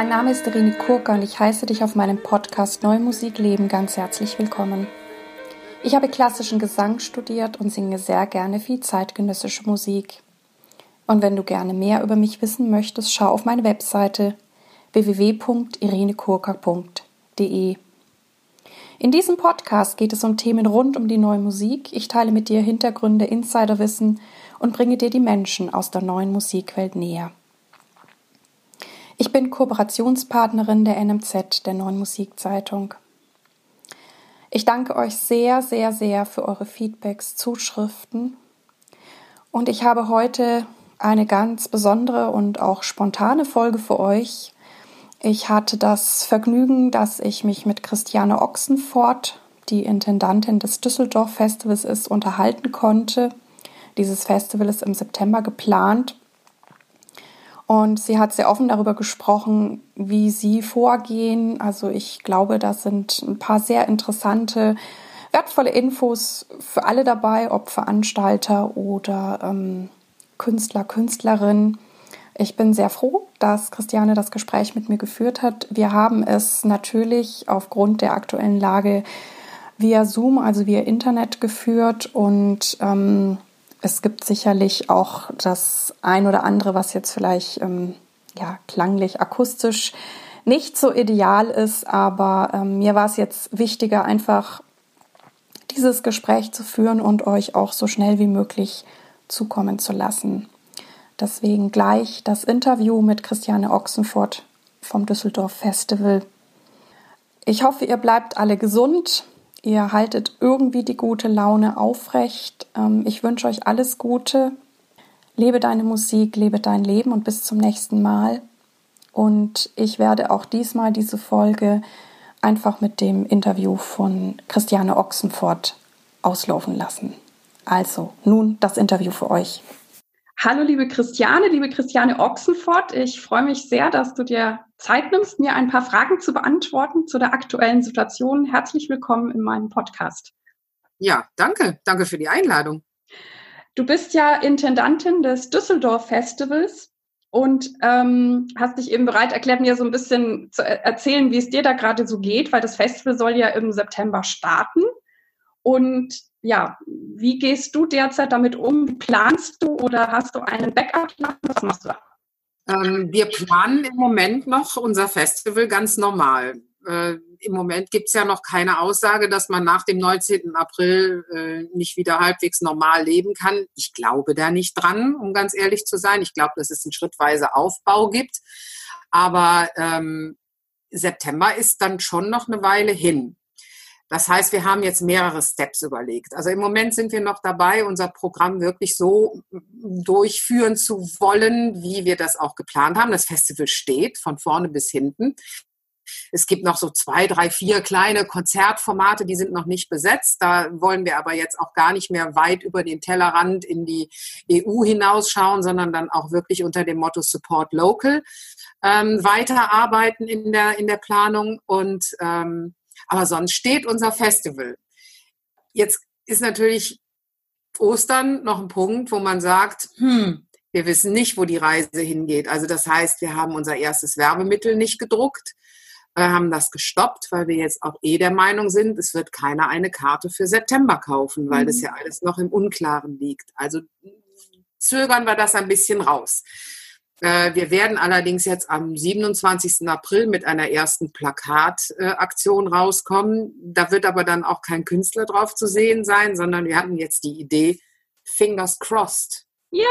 Mein Name ist Irene Kurka und ich heiße dich auf meinem Podcast Neue Musik Leben ganz herzlich willkommen. Ich habe klassischen Gesang studiert und singe sehr gerne viel zeitgenössische Musik. Und wenn du gerne mehr über mich wissen möchtest, schau auf meine Webseite www.irenekurka.de. In diesem Podcast geht es um Themen rund um die neue Musik. Ich teile mit dir Hintergründe, Insiderwissen und bringe dir die Menschen aus der neuen Musikwelt näher. Ich bin Kooperationspartnerin der NMZ, der neuen Musikzeitung. Ich danke euch sehr, sehr, sehr für eure Feedbacks, Zuschriften. Und ich habe heute eine ganz besondere und auch spontane Folge für euch. Ich hatte das Vergnügen, dass ich mich mit Christiane Ochsenfort, die Intendantin des Düsseldorf Festivals ist, unterhalten konnte. Dieses Festival ist im September geplant und sie hat sehr offen darüber gesprochen, wie sie vorgehen. Also ich glaube, da sind ein paar sehr interessante, wertvolle Infos für alle dabei, ob Veranstalter oder ähm, Künstler, Künstlerin. Ich bin sehr froh, dass Christiane das Gespräch mit mir geführt hat. Wir haben es natürlich aufgrund der aktuellen Lage via Zoom, also via Internet geführt und ähm, es gibt sicherlich auch das ein oder andere, was jetzt vielleicht ähm, ja, klanglich, akustisch nicht so ideal ist, aber ähm, mir war es jetzt wichtiger, einfach dieses Gespräch zu führen und euch auch so schnell wie möglich zukommen zu lassen. Deswegen gleich das Interview mit Christiane Ochsenfurt vom Düsseldorf Festival. Ich hoffe, ihr bleibt alle gesund Ihr haltet irgendwie die gute Laune aufrecht. Ähm, ich wünsche euch alles Gute. Lebe deine Musik, lebe dein Leben und bis zum nächsten Mal. Und ich werde auch diesmal diese Folge einfach mit dem Interview von Christiane Ochsenfort auslaufen lassen. Also, nun das Interview für euch. Hallo, liebe Christiane, liebe Christiane Ochsenfort. Ich freue mich sehr, dass du dir Zeit nimmst, mir ein paar Fragen zu beantworten zu der aktuellen Situation. Herzlich willkommen in meinem Podcast. Ja, danke. Danke für die Einladung. Du bist ja Intendantin des Düsseldorf Festivals und ähm, hast dich eben bereit erklärt, mir so ein bisschen zu erzählen, wie es dir da gerade so geht, weil das Festival soll ja im September starten. Und ja, wie gehst du derzeit damit um? Planst du oder hast du einen Backup-Plan? Was machst du da? Ähm, wir planen im Moment noch unser Festival ganz normal. Äh, Im Moment gibt es ja noch keine Aussage, dass man nach dem 19. April äh, nicht wieder halbwegs normal leben kann. Ich glaube da nicht dran, um ganz ehrlich zu sein. Ich glaube, dass es einen schrittweise Aufbau gibt. Aber ähm, September ist dann schon noch eine Weile hin. Das heißt, wir haben jetzt mehrere Steps überlegt. Also im Moment sind wir noch dabei, unser Programm wirklich so durchführen zu wollen, wie wir das auch geplant haben. Das Festival steht von vorne bis hinten. Es gibt noch so zwei, drei, vier kleine Konzertformate, die sind noch nicht besetzt. Da wollen wir aber jetzt auch gar nicht mehr weit über den Tellerrand in die EU hinausschauen, sondern dann auch wirklich unter dem Motto Support Local ähm, weiterarbeiten in der, in der Planung. Und ähm, aber sonst steht unser Festival. Jetzt ist natürlich Ostern noch ein Punkt, wo man sagt, hm, wir wissen nicht, wo die Reise hingeht. Also das heißt, wir haben unser erstes Werbemittel nicht gedruckt, haben das gestoppt, weil wir jetzt auch eh der Meinung sind, es wird keiner eine Karte für September kaufen, weil mhm. das ja alles noch im Unklaren liegt. Also zögern wir das ein bisschen raus. Äh, wir werden allerdings jetzt am 27. April mit einer ersten Plakataktion rauskommen. Da wird aber dann auch kein Künstler drauf zu sehen sein, sondern wir hatten jetzt die Idee, Fingers crossed. Ja!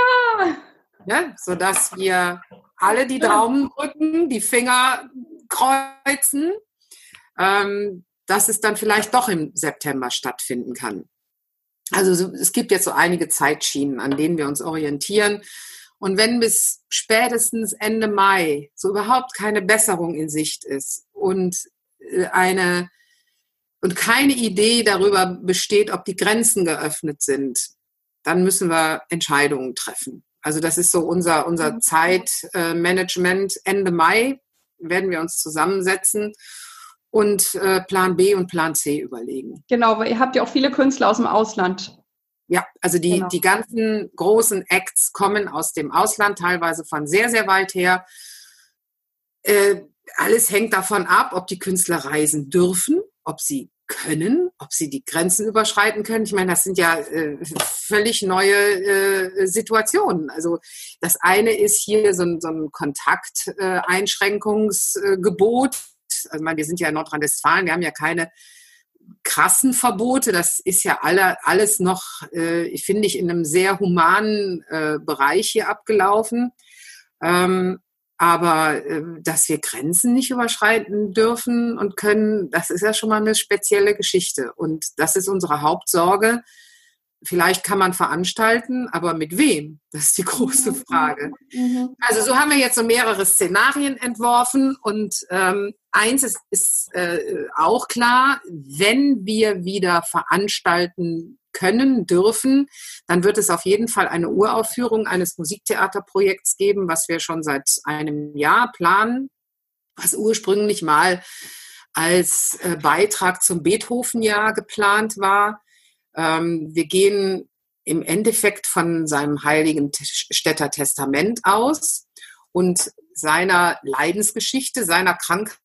ja sodass wir alle die Daumen drücken, die Finger kreuzen, ähm, dass es dann vielleicht doch im September stattfinden kann. Also es gibt jetzt so einige Zeitschienen, an denen wir uns orientieren. Und wenn bis spätestens Ende Mai so überhaupt keine Besserung in Sicht ist und äh, eine und keine Idee darüber besteht, ob die Grenzen geöffnet sind, dann müssen wir Entscheidungen treffen. Also das ist so unser, unser mhm. Zeitmanagement. Ende Mai werden wir uns zusammensetzen und äh, Plan B und Plan C überlegen. Genau, weil ihr habt ja auch viele Künstler aus dem Ausland ja, also die, genau. die ganzen großen Acts kommen aus dem Ausland, teilweise von sehr, sehr weit her. Äh, alles hängt davon ab, ob die Künstler reisen dürfen, ob sie können, ob sie die Grenzen überschreiten können. Ich meine, das sind ja äh, völlig neue äh, Situationen. Also das eine ist hier so ein, so ein Kontakteinschränkungsgebot. Äh, also meine, wir sind ja in Nordrhein-Westfalen, wir haben ja keine krassen Verbote. Das ist ja alle, alles noch, äh, finde ich, in einem sehr humanen äh, Bereich hier abgelaufen. Ähm, aber äh, dass wir Grenzen nicht überschreiten dürfen und können, das ist ja schon mal eine spezielle Geschichte. Und das ist unsere Hauptsorge. Vielleicht kann man veranstalten, aber mit wem? Das ist die große mhm. Frage. Mhm. Also so haben wir jetzt so mehrere Szenarien entworfen und ähm, eins ist, ist äh, auch klar, wenn wir wieder veranstalten können, dürfen, dann wird es auf jeden Fall eine Uraufführung eines Musiktheaterprojekts geben, was wir schon seit einem Jahr planen, was ursprünglich mal als äh, Beitrag zum Beethoven-Jahr geplant war. Ähm, wir gehen im Endeffekt von seinem heiligen Städter Testament aus und seiner Leidensgeschichte, seiner Krankheit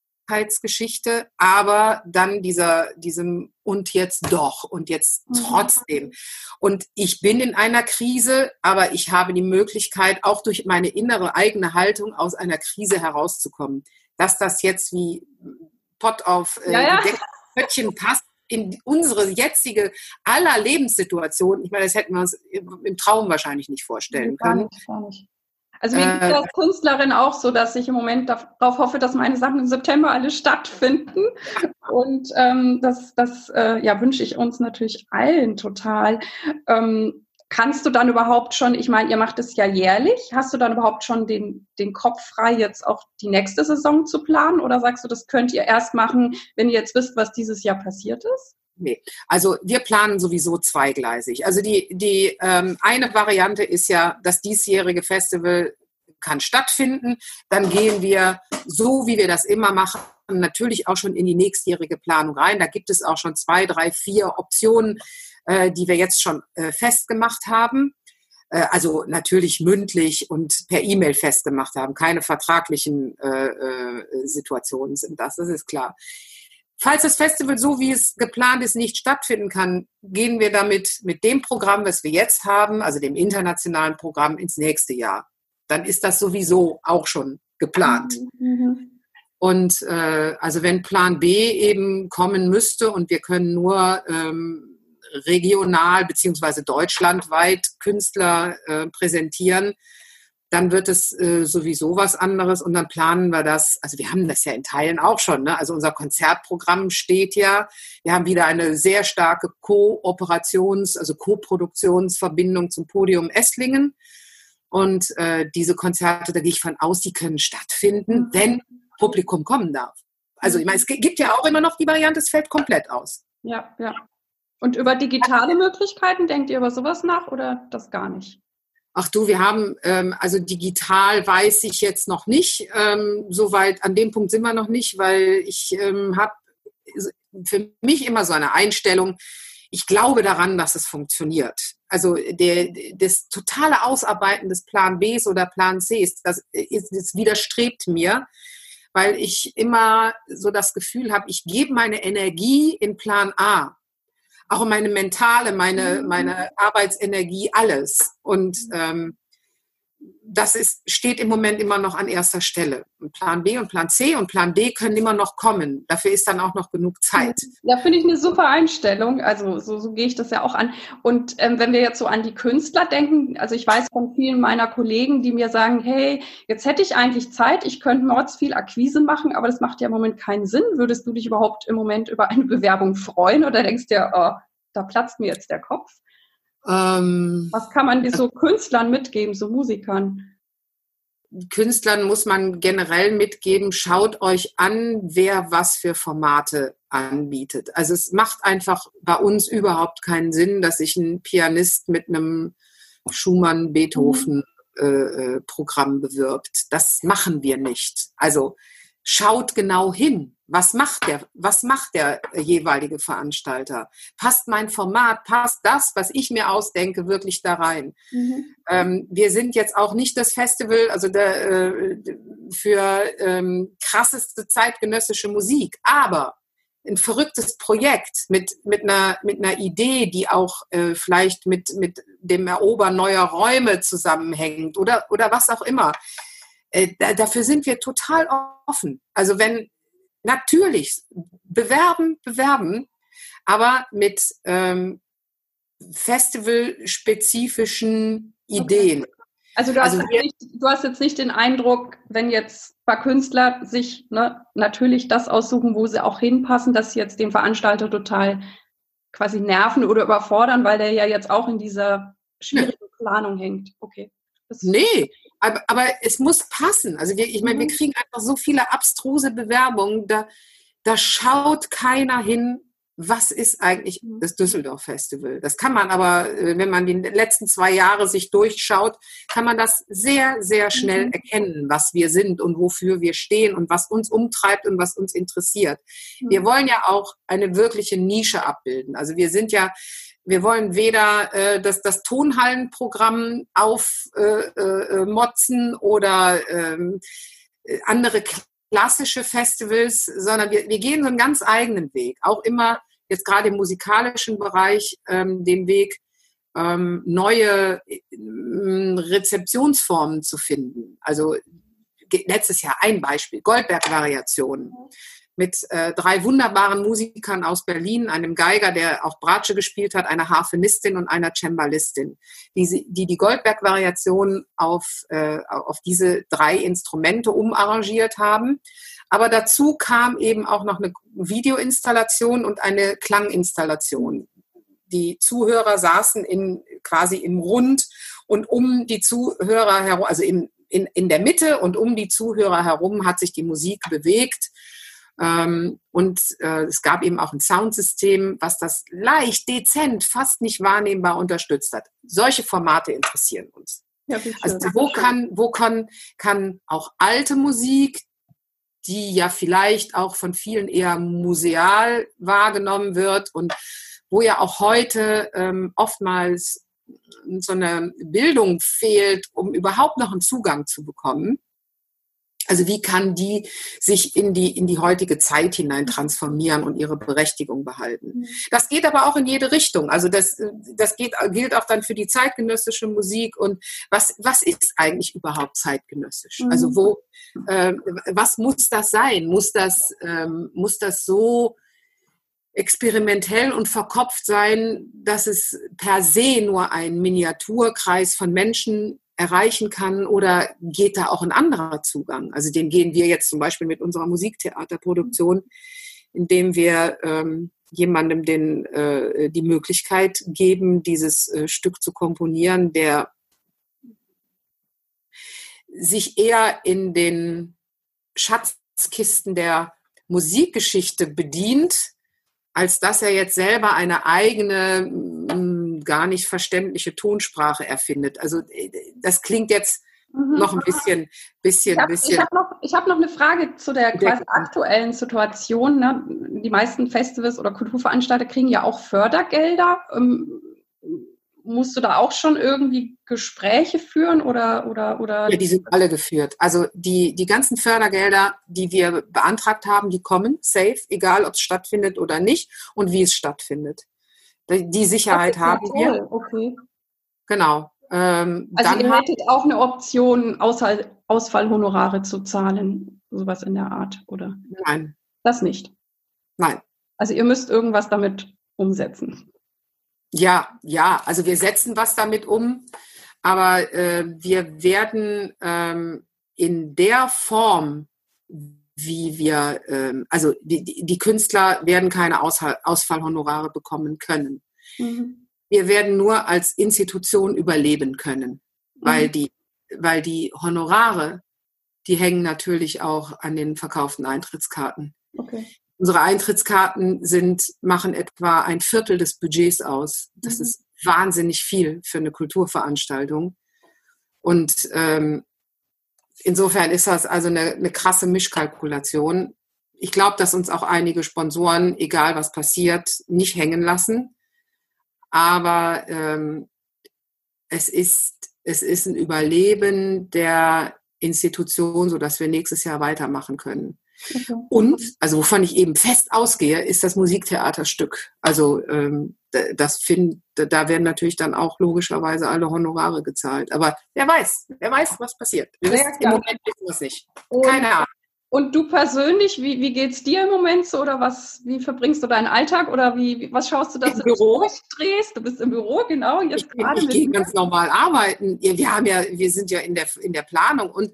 Geschichte, aber dann dieser, diesem und jetzt doch und jetzt mhm. trotzdem. Und ich bin in einer Krise, aber ich habe die Möglichkeit, auch durch meine innere eigene Haltung aus einer Krise herauszukommen. Dass das jetzt wie Pott auf äh, ja, ja. Pöttchen passt, in unsere jetzige aller Lebenssituation, ich meine, das hätten wir uns im Traum wahrscheinlich nicht vorstellen können. Nicht, gar nicht. Also mir geht äh, als Künstlerin auch so, dass ich im Moment darauf hoffe, dass meine Sachen im September alle stattfinden. Und ähm, das, das äh, ja, wünsche ich uns natürlich allen total. Ähm, kannst du dann überhaupt schon, ich meine, ihr macht es ja jährlich, hast du dann überhaupt schon den, den Kopf frei, jetzt auch die nächste Saison zu planen? Oder sagst du, das könnt ihr erst machen, wenn ihr jetzt wisst, was dieses Jahr passiert ist? Nee, also wir planen sowieso zweigleisig. Also die, die ähm, eine Variante ist ja, das diesjährige Festival kann stattfinden. Dann gehen wir, so wie wir das immer machen, natürlich auch schon in die nächstjährige Planung rein. Da gibt es auch schon zwei, drei, vier Optionen, äh, die wir jetzt schon äh, festgemacht haben. Äh, also natürlich mündlich und per E-Mail festgemacht haben. Keine vertraglichen äh, äh, Situationen sind das, das ist klar. Falls das Festival so wie es geplant ist nicht stattfinden kann, gehen wir damit mit dem Programm, was wir jetzt haben, also dem internationalen Programm, ins nächste Jahr. Dann ist das sowieso auch schon geplant. Mhm. Und äh, also wenn Plan B eben kommen müsste und wir können nur ähm, regional beziehungsweise deutschlandweit Künstler äh, präsentieren, dann wird es äh, sowieso was anderes und dann planen wir das. Also wir haben das ja in Teilen auch schon. Ne? Also unser Konzertprogramm steht ja. Wir haben wieder eine sehr starke Kooperations-, also Koproduktionsverbindung zum Podium Esslingen. Und äh, diese Konzerte, da gehe ich von aus, die können stattfinden, mhm. wenn Publikum kommen darf. Also ich meine, es gibt ja auch immer noch die Variante, es fällt komplett aus. Ja, ja. Und über digitale Möglichkeiten denkt ihr über sowas nach oder das gar nicht? ach du, wir haben, ähm, also digital weiß ich jetzt noch nicht, ähm, soweit, an dem Punkt sind wir noch nicht, weil ich ähm, habe für mich immer so eine Einstellung, ich glaube daran, dass es funktioniert. Also der, das totale Ausarbeiten des Plan Bs oder Plan Cs, das, ist, das widerstrebt mir, weil ich immer so das Gefühl habe, ich gebe meine Energie in Plan A auch meine mentale, meine, mhm. meine Arbeitsenergie, alles. Und ähm, das ist, steht im Moment immer noch an erster Stelle. Plan B und Plan C und Plan D können immer noch kommen. Dafür ist dann auch noch genug Zeit. Ja, finde ich eine super Einstellung. Also so, so gehe ich das ja auch an. Und ähm, wenn wir jetzt so an die Künstler denken, also ich weiß von vielen meiner Kollegen, die mir sagen, hey, jetzt hätte ich eigentlich Zeit, ich könnte mords viel Akquise machen, aber das macht ja im Moment keinen Sinn. Würdest du dich überhaupt im Moment über eine Bewerbung freuen oder denkst du, oh, da platzt mir jetzt der Kopf? Ähm, Was kann man so Künstlern mitgeben, so Musikern? Künstlern muss man generell mitgeben, schaut euch an, wer was für Formate anbietet. Also es macht einfach bei uns überhaupt keinen Sinn, dass sich ein Pianist mit einem Schumann, Beethoven äh, äh, Programm bewirbt. Das machen wir nicht. Also schaut genau hin. Was macht der, was macht der jeweilige Veranstalter? Passt mein Format, passt das, was ich mir ausdenke, wirklich da rein? Mhm. Ähm, wir sind jetzt auch nicht das Festival, also der, äh, für ähm, krasseste zeitgenössische Musik, aber ein verrücktes Projekt mit, mit, einer, mit einer Idee, die auch äh, vielleicht mit, mit dem Erobern neuer Räume zusammenhängt oder, oder was auch immer. Äh, da, dafür sind wir total offen. Also wenn natürlich bewerben, bewerben, aber mit ähm, festivalspezifischen Ideen. Okay. Also, du hast, also nicht, du hast, jetzt nicht den Eindruck, wenn jetzt ein paar Künstler sich ne, natürlich das aussuchen, wo sie auch hinpassen, dass sie jetzt den Veranstalter total quasi nerven oder überfordern, weil der ja jetzt auch in dieser schwierigen Planung hängt. Okay. Das nee, aber, aber, es muss passen. Also wir, ich meine, wir mhm. kriegen einfach so viele abstruse Bewerbungen, da, da schaut keiner hin, was ist eigentlich mhm. das Düsseldorf Festival? Das kann man aber, äh, wenn man die letzten zwei Jahre sich durchschaut, kann man das sehr, sehr schnell mhm. erkennen, was wir sind und wofür wir stehen und was uns umtreibt und was uns interessiert. Mhm. Wir wollen ja auch eine wirkliche Nische abbilden. Also wir sind ja, wir wollen weder äh, das, das Tonhallenprogramm aufmotzen äh, äh, oder ähm, äh, andere klassische Festivals, sondern wir, wir gehen so einen ganz eigenen Weg. Auch immer jetzt gerade im musikalischen Bereich ähm, den Weg, ähm, neue äh, Rezeptionsformen zu finden. Also letztes Jahr ein Beispiel, Goldberg-Variationen mit äh, drei wunderbaren Musikern aus Berlin, einem Geiger, der auch Bratsche gespielt hat, einer Harfenistin und einer Cembalistin, die die, die Goldberg-Variation auf, äh, auf diese drei Instrumente umarrangiert haben. Aber dazu kam eben auch noch eine Videoinstallation und eine Klanginstallation. Die Zuhörer saßen in, quasi im Rund und um die Zuhörer herum, also in, in, in der Mitte und um die Zuhörer herum hat sich die Musik bewegt und äh, es gab eben auch ein Soundsystem, was das leicht, dezent, fast nicht wahrnehmbar unterstützt hat. Solche Formate interessieren uns. Ja, also wo kann, wo kann, kann auch alte Musik, die ja vielleicht auch von vielen eher museal wahrgenommen wird und wo ja auch heute ähm, oftmals so eine Bildung fehlt, um überhaupt noch einen Zugang zu bekommen. Also wie kann die sich in die, in die heutige Zeit hinein transformieren und ihre Berechtigung behalten? Mhm. Das geht aber auch in jede Richtung. Also das, das geht, gilt auch dann für die zeitgenössische Musik. Und was, was ist eigentlich überhaupt zeitgenössisch? Mhm. Also wo, äh, was muss das sein? Muss das, ähm, muss das so experimentell und verkopft sein, dass es per se nur ein Miniaturkreis von Menschen erreichen kann oder geht da auch ein anderer Zugang? Also den gehen wir jetzt zum Beispiel mit unserer Musiktheaterproduktion, indem wir ähm, jemandem den, äh, die Möglichkeit geben, dieses äh, Stück zu komponieren, der sich eher in den Schatzkisten der Musikgeschichte bedient, als dass er jetzt selber eine eigene gar nicht verständliche Tonsprache erfindet. Also äh, das klingt jetzt mhm. noch ein bisschen, bisschen, ich hab, bisschen. Ich habe noch, hab noch eine Frage zu der quasi aktuellen Situation. Ne? Die meisten Festivals oder Kulturveranstalter kriegen ja auch Fördergelder. Ähm, musst du da auch schon irgendwie Gespräche führen oder oder oder? Ja, die sind alle geführt. Also die die ganzen Fördergelder, die wir beantragt haben, die kommen safe, egal ob es stattfindet oder nicht und wie es stattfindet. Die Sicherheit haben toll. wir. Okay. Genau. Ähm, also ihr hättet auch eine Option, Ausfall, Ausfallhonorare zu zahlen, sowas in der Art, oder? Nein. Das nicht. Nein. Also ihr müsst irgendwas damit umsetzen. Ja, ja, also wir setzen was damit um, aber äh, wir werden ähm, in der Form, wie wir, ähm, also die, die Künstler werden keine Ausfallhonorare bekommen können. Mhm. Wir werden nur als Institution überleben können, weil, mhm. die, weil die Honorare, die hängen natürlich auch an den verkauften Eintrittskarten. Okay. Unsere Eintrittskarten sind, machen etwa ein Viertel des Budgets aus. Das mhm. ist wahnsinnig viel für eine Kulturveranstaltung. Und ähm, insofern ist das also eine, eine krasse Mischkalkulation. Ich glaube, dass uns auch einige Sponsoren, egal was passiert, nicht hängen lassen. Aber ähm, es, ist, es ist ein Überleben der Institution, sodass wir nächstes Jahr weitermachen können. Okay. Und, also wovon ich eben fest ausgehe, ist das Musiktheaterstück. Also ähm, das find, da werden natürlich dann auch logischerweise alle Honorare gezahlt. Aber wer weiß, wer weiß, was passiert. Wir wissen, Im Moment wissen wir es nicht. Keine Ahnung. Und du persönlich, wie, wie geht es dir im Moment so oder was, wie verbringst du deinen Alltag oder wie, was schaust du, dass Im du Büro? drehst? Du bist im Büro, genau. Jetzt ich, ich gehe ganz normal arbeiten. Wir haben ja, wir sind ja in der, in der Planung und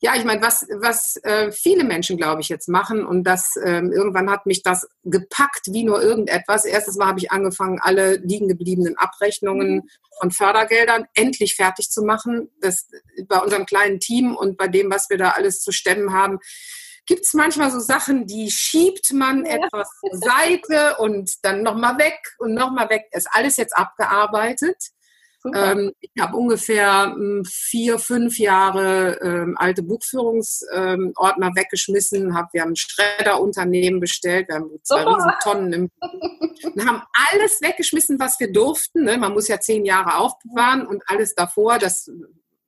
ja, ich meine, was, was äh, viele Menschen, glaube ich, jetzt machen und das ähm, irgendwann hat mich das gepackt wie nur irgendetwas. Erstes Mal habe ich angefangen, alle liegen gebliebenen Abrechnungen mhm. von Fördergeldern endlich fertig zu machen. Das bei unserem kleinen Team und bei dem, was wir da alles zu stemmen haben, gibt es manchmal so Sachen, die schiebt man ja. etwas zur Seite und dann nochmal weg und nochmal weg. Ist alles jetzt abgearbeitet. Ähm, ich habe ungefähr hm, vier, fünf Jahre ähm, alte Buchführungsordner ähm, weggeschmissen. Hab, wir haben ein Schredderunternehmen bestellt. Wir haben zwei oh. riesen Tonnen im, und haben alles weggeschmissen, was wir durften. Ne? Man muss ja zehn Jahre aufbewahren und alles davor, das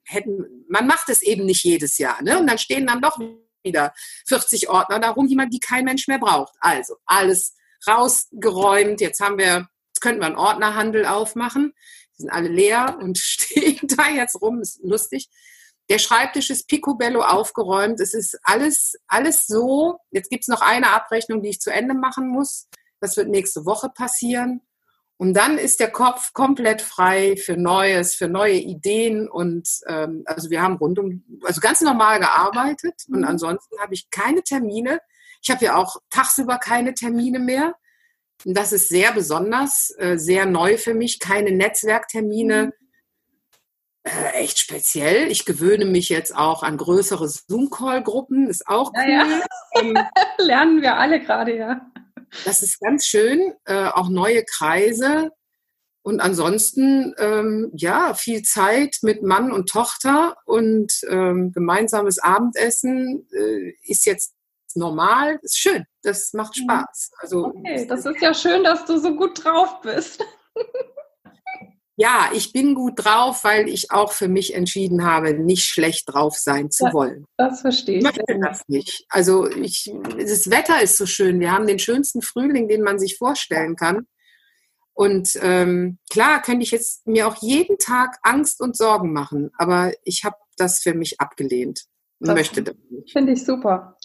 hätten, man macht es eben nicht jedes Jahr. Ne? Und dann stehen dann doch wieder 40 Ordner darum, die man, die kein Mensch mehr braucht. Also alles rausgeräumt. Jetzt haben wir, jetzt könnten wir einen Ordnerhandel aufmachen sind alle leer und stehen da jetzt rum, ist lustig. Der Schreibtisch ist picobello aufgeräumt. Es ist alles, alles so. Jetzt gibt es noch eine Abrechnung, die ich zu Ende machen muss. Das wird nächste Woche passieren. Und dann ist der Kopf komplett frei für Neues, für neue Ideen. Und ähm, also wir haben rund um, also ganz normal gearbeitet. Und mhm. ansonsten habe ich keine Termine. Ich habe ja auch tagsüber keine Termine mehr. Das ist sehr besonders, äh, sehr neu für mich. Keine Netzwerktermine. Mhm. Äh, echt speziell. Ich gewöhne mich jetzt auch an größere Zoom-Call-Gruppen. Ist auch cool. Ja, ja. Ähm, Lernen wir alle gerade, ja. Das ist ganz schön. Äh, auch neue Kreise. Und ansonsten, ähm, ja, viel Zeit mit Mann und Tochter und ähm, gemeinsames Abendessen äh, ist jetzt normal, ist schön. Das macht mhm. Spaß. Also, okay, das ist ja schön, dass du so gut drauf bist. ja, ich bin gut drauf, weil ich auch für mich entschieden habe, nicht schlecht drauf sein zu wollen. Das verstehe ich. Ich möchte das nicht. Also ich, das Wetter ist so schön. Wir haben den schönsten Frühling, den man sich vorstellen kann. Und ähm, klar könnte ich jetzt mir auch jeden Tag Angst und Sorgen machen, aber ich habe das für mich abgelehnt. Das möchte das nicht. Finde ich super.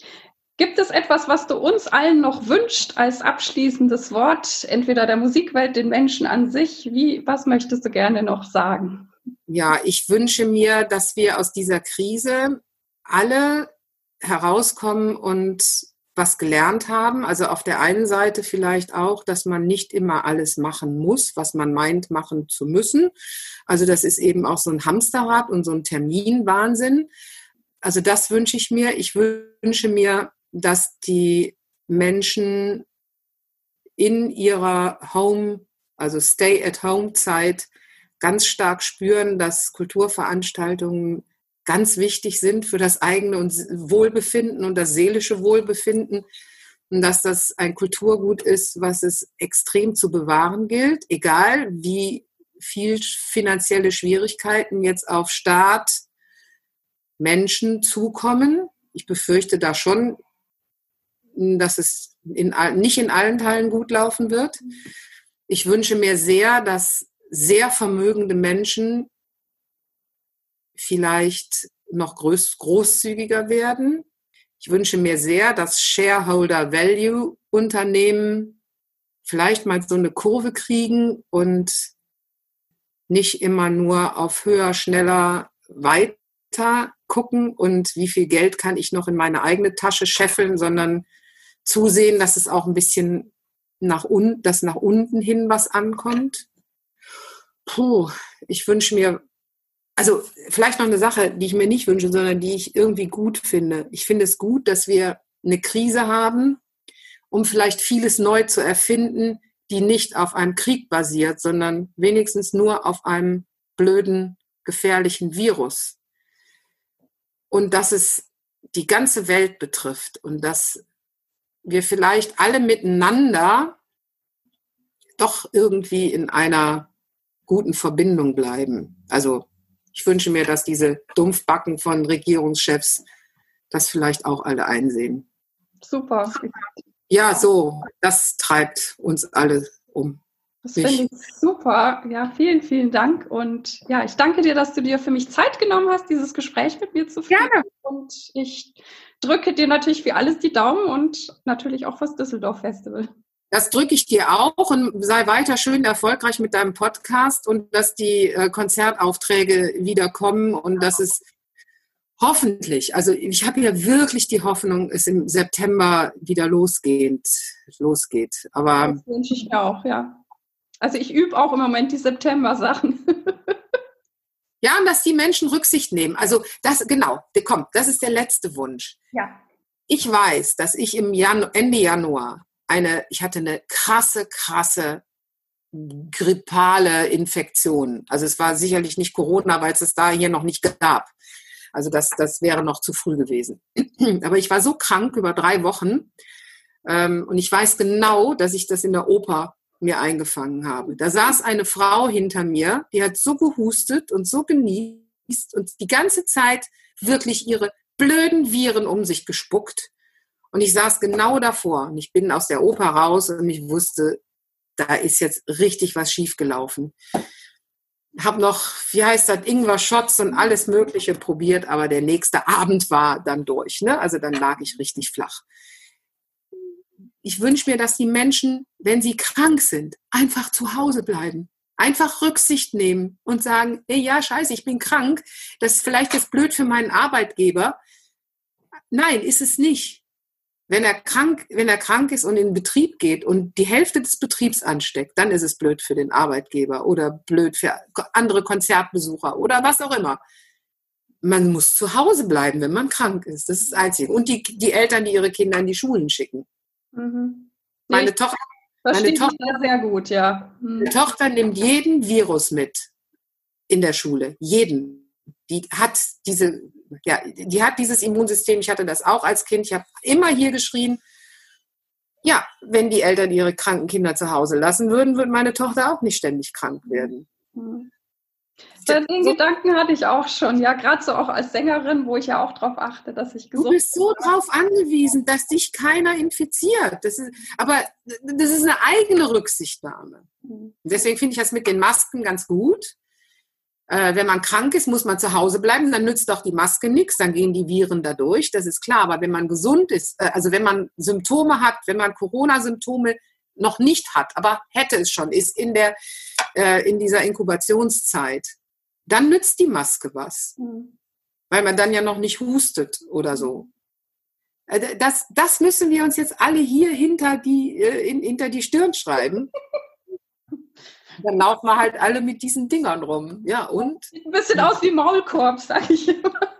Gibt es etwas, was du uns allen noch wünscht als abschließendes Wort, entweder der Musikwelt, den Menschen an sich? Wie, was möchtest du gerne noch sagen? Ja, ich wünsche mir, dass wir aus dieser Krise alle herauskommen und was gelernt haben. Also auf der einen Seite vielleicht auch, dass man nicht immer alles machen muss, was man meint, machen zu müssen. Also das ist eben auch so ein Hamsterrad und so ein Terminwahnsinn. Also das wünsche ich mir. Ich wünsche mir dass die Menschen in ihrer Home, also Stay-at-Home-Zeit ganz stark spüren, dass Kulturveranstaltungen ganz wichtig sind für das eigene Wohlbefinden und das seelische Wohlbefinden und dass das ein Kulturgut ist, was es extrem zu bewahren gilt, egal wie viel finanzielle Schwierigkeiten jetzt auf Staat, Menschen zukommen. Ich befürchte da schon dass es in, nicht in allen Teilen gut laufen wird. Ich wünsche mir sehr, dass sehr vermögende Menschen vielleicht noch groß, großzügiger werden. Ich wünsche mir sehr, dass Shareholder Value Unternehmen vielleicht mal so eine Kurve kriegen und nicht immer nur auf höher, schneller, weiter gucken und wie viel Geld kann ich noch in meine eigene Tasche scheffeln, sondern zusehen, dass es auch ein bisschen nach unten, dass nach unten hin was ankommt. Puh, ich wünsche mir, also vielleicht noch eine Sache, die ich mir nicht wünsche, sondern die ich irgendwie gut finde. Ich finde es gut, dass wir eine Krise haben, um vielleicht vieles neu zu erfinden, die nicht auf einem Krieg basiert, sondern wenigstens nur auf einem blöden, gefährlichen Virus. und dass es die ganze Welt betrifft und dass wir vielleicht alle miteinander doch irgendwie in einer guten Verbindung bleiben. Also ich wünsche mir, dass diese Dumpfbacken von Regierungschefs das vielleicht auch alle einsehen. Super. Ja, so, das treibt uns alle um. Das finde ich super. Ja, vielen, vielen Dank. Und ja, ich danke dir, dass du dir für mich Zeit genommen hast, dieses Gespräch mit mir zu führen. Gerne. Und ich drücke dir natürlich für alles die Daumen und natürlich auch fürs Düsseldorf Festival. Das drücke ich dir auch und sei weiter schön erfolgreich mit deinem Podcast und dass die äh, Konzertaufträge wieder kommen und dass es hoffentlich, also ich habe ja wirklich die Hoffnung, es im September wieder losgeht, losgeht. Aber das wünsche ich mir auch, ja. Also ich übe auch im Moment die September-Sachen. ja, und dass die Menschen Rücksicht nehmen. Also das, genau, komm, das ist der letzte Wunsch. Ja. Ich weiß, dass ich im Janu Ende Januar eine, ich hatte eine krasse, krasse grippale Infektion. Also es war sicherlich nicht Corona, weil es es da hier noch nicht gab. Also das, das wäre noch zu früh gewesen. Aber ich war so krank über drei Wochen ähm, und ich weiß genau, dass ich das in der Oper mir eingefangen habe. Da saß eine Frau hinter mir, die hat so gehustet und so genießt und die ganze Zeit wirklich ihre blöden Viren um sich gespuckt. Und ich saß genau davor und ich bin aus der Oper raus und ich wusste, da ist jetzt richtig was schiefgelaufen. Hab noch, wie heißt das, Ingwer Shots und alles Mögliche probiert, aber der nächste Abend war dann durch. Ne? Also dann lag ich richtig flach ich wünsche mir, dass die Menschen, wenn sie krank sind, einfach zu Hause bleiben. Einfach Rücksicht nehmen und sagen, hey, ja, scheiße, ich bin krank. Das ist vielleicht jetzt blöd für meinen Arbeitgeber. Nein, ist es nicht. Wenn er krank, wenn er krank ist und in den Betrieb geht und die Hälfte des Betriebs ansteckt, dann ist es blöd für den Arbeitgeber oder blöd für andere Konzertbesucher oder was auch immer. Man muss zu Hause bleiben, wenn man krank ist. Das ist das Einzige. Und die, die Eltern, die ihre Kinder in die Schulen schicken. Mhm. Meine, Tochter, meine Tochter, sehr gut, ja. Mhm. Meine Tochter nimmt jeden Virus mit in der Schule. Jeden. Die hat diese, ja, die hat dieses Immunsystem. Ich hatte das auch als Kind. Ich habe immer hier geschrien. Ja, wenn die Eltern ihre kranken Kinder zu Hause lassen würden, würde meine Tochter auch nicht ständig krank werden. Mhm. Den Gedanken hatte ich auch schon, ja, gerade so auch als Sängerin, wo ich ja auch darauf achte, dass ich gesund bin. Du bist so darauf angewiesen, dass dich keiner infiziert. Das ist, aber das ist eine eigene Rücksichtnahme. Mhm. Deswegen finde ich das mit den Masken ganz gut. Äh, wenn man krank ist, muss man zu Hause bleiben, dann nützt doch die Maske nichts, dann gehen die Viren da durch, das ist klar. Aber wenn man gesund ist, äh, also wenn man Symptome hat, wenn man Corona-Symptome noch nicht hat, aber hätte es schon, ist in der äh, in dieser Inkubationszeit, dann nützt die Maske was. Mhm. Weil man dann ja noch nicht hustet oder so. Äh, das, das müssen wir uns jetzt alle hier hinter die, äh, in, hinter die Stirn schreiben. Dann laufen wir halt alle mit diesen Dingern rum. Ja, und? Sieht ein bisschen aus wie Maulkorb, sag ich immer.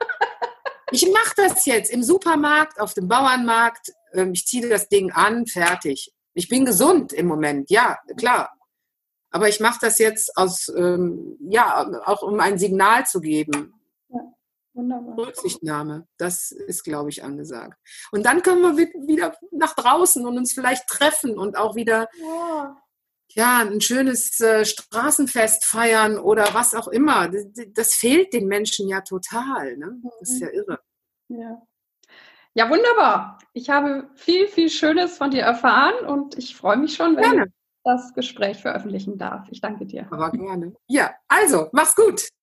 Ich mache das jetzt im Supermarkt, auf dem Bauernmarkt. Ähm, ich ziehe das Ding an, fertig. Ich bin gesund im Moment, ja, klar. Aber ich mache das jetzt aus, ähm, ja, auch um ein Signal zu geben. Ja, wunderbar. Rücksichtnahme, das ist, glaube ich, angesagt. Und dann können wir wieder nach draußen und uns vielleicht treffen und auch wieder ja, ja ein schönes äh, Straßenfest feiern oder was auch immer. Das, das, fehlt den Menschen ja total. Ne? Das ist ja irre. Ja. Ja, wunderbar. Ich habe viel, viel Schönes von dir erfahren und ich freue mich schon, wenn Gerne das Gespräch veröffentlichen darf. Ich danke dir. Aber gerne. Ja, also, mach's gut.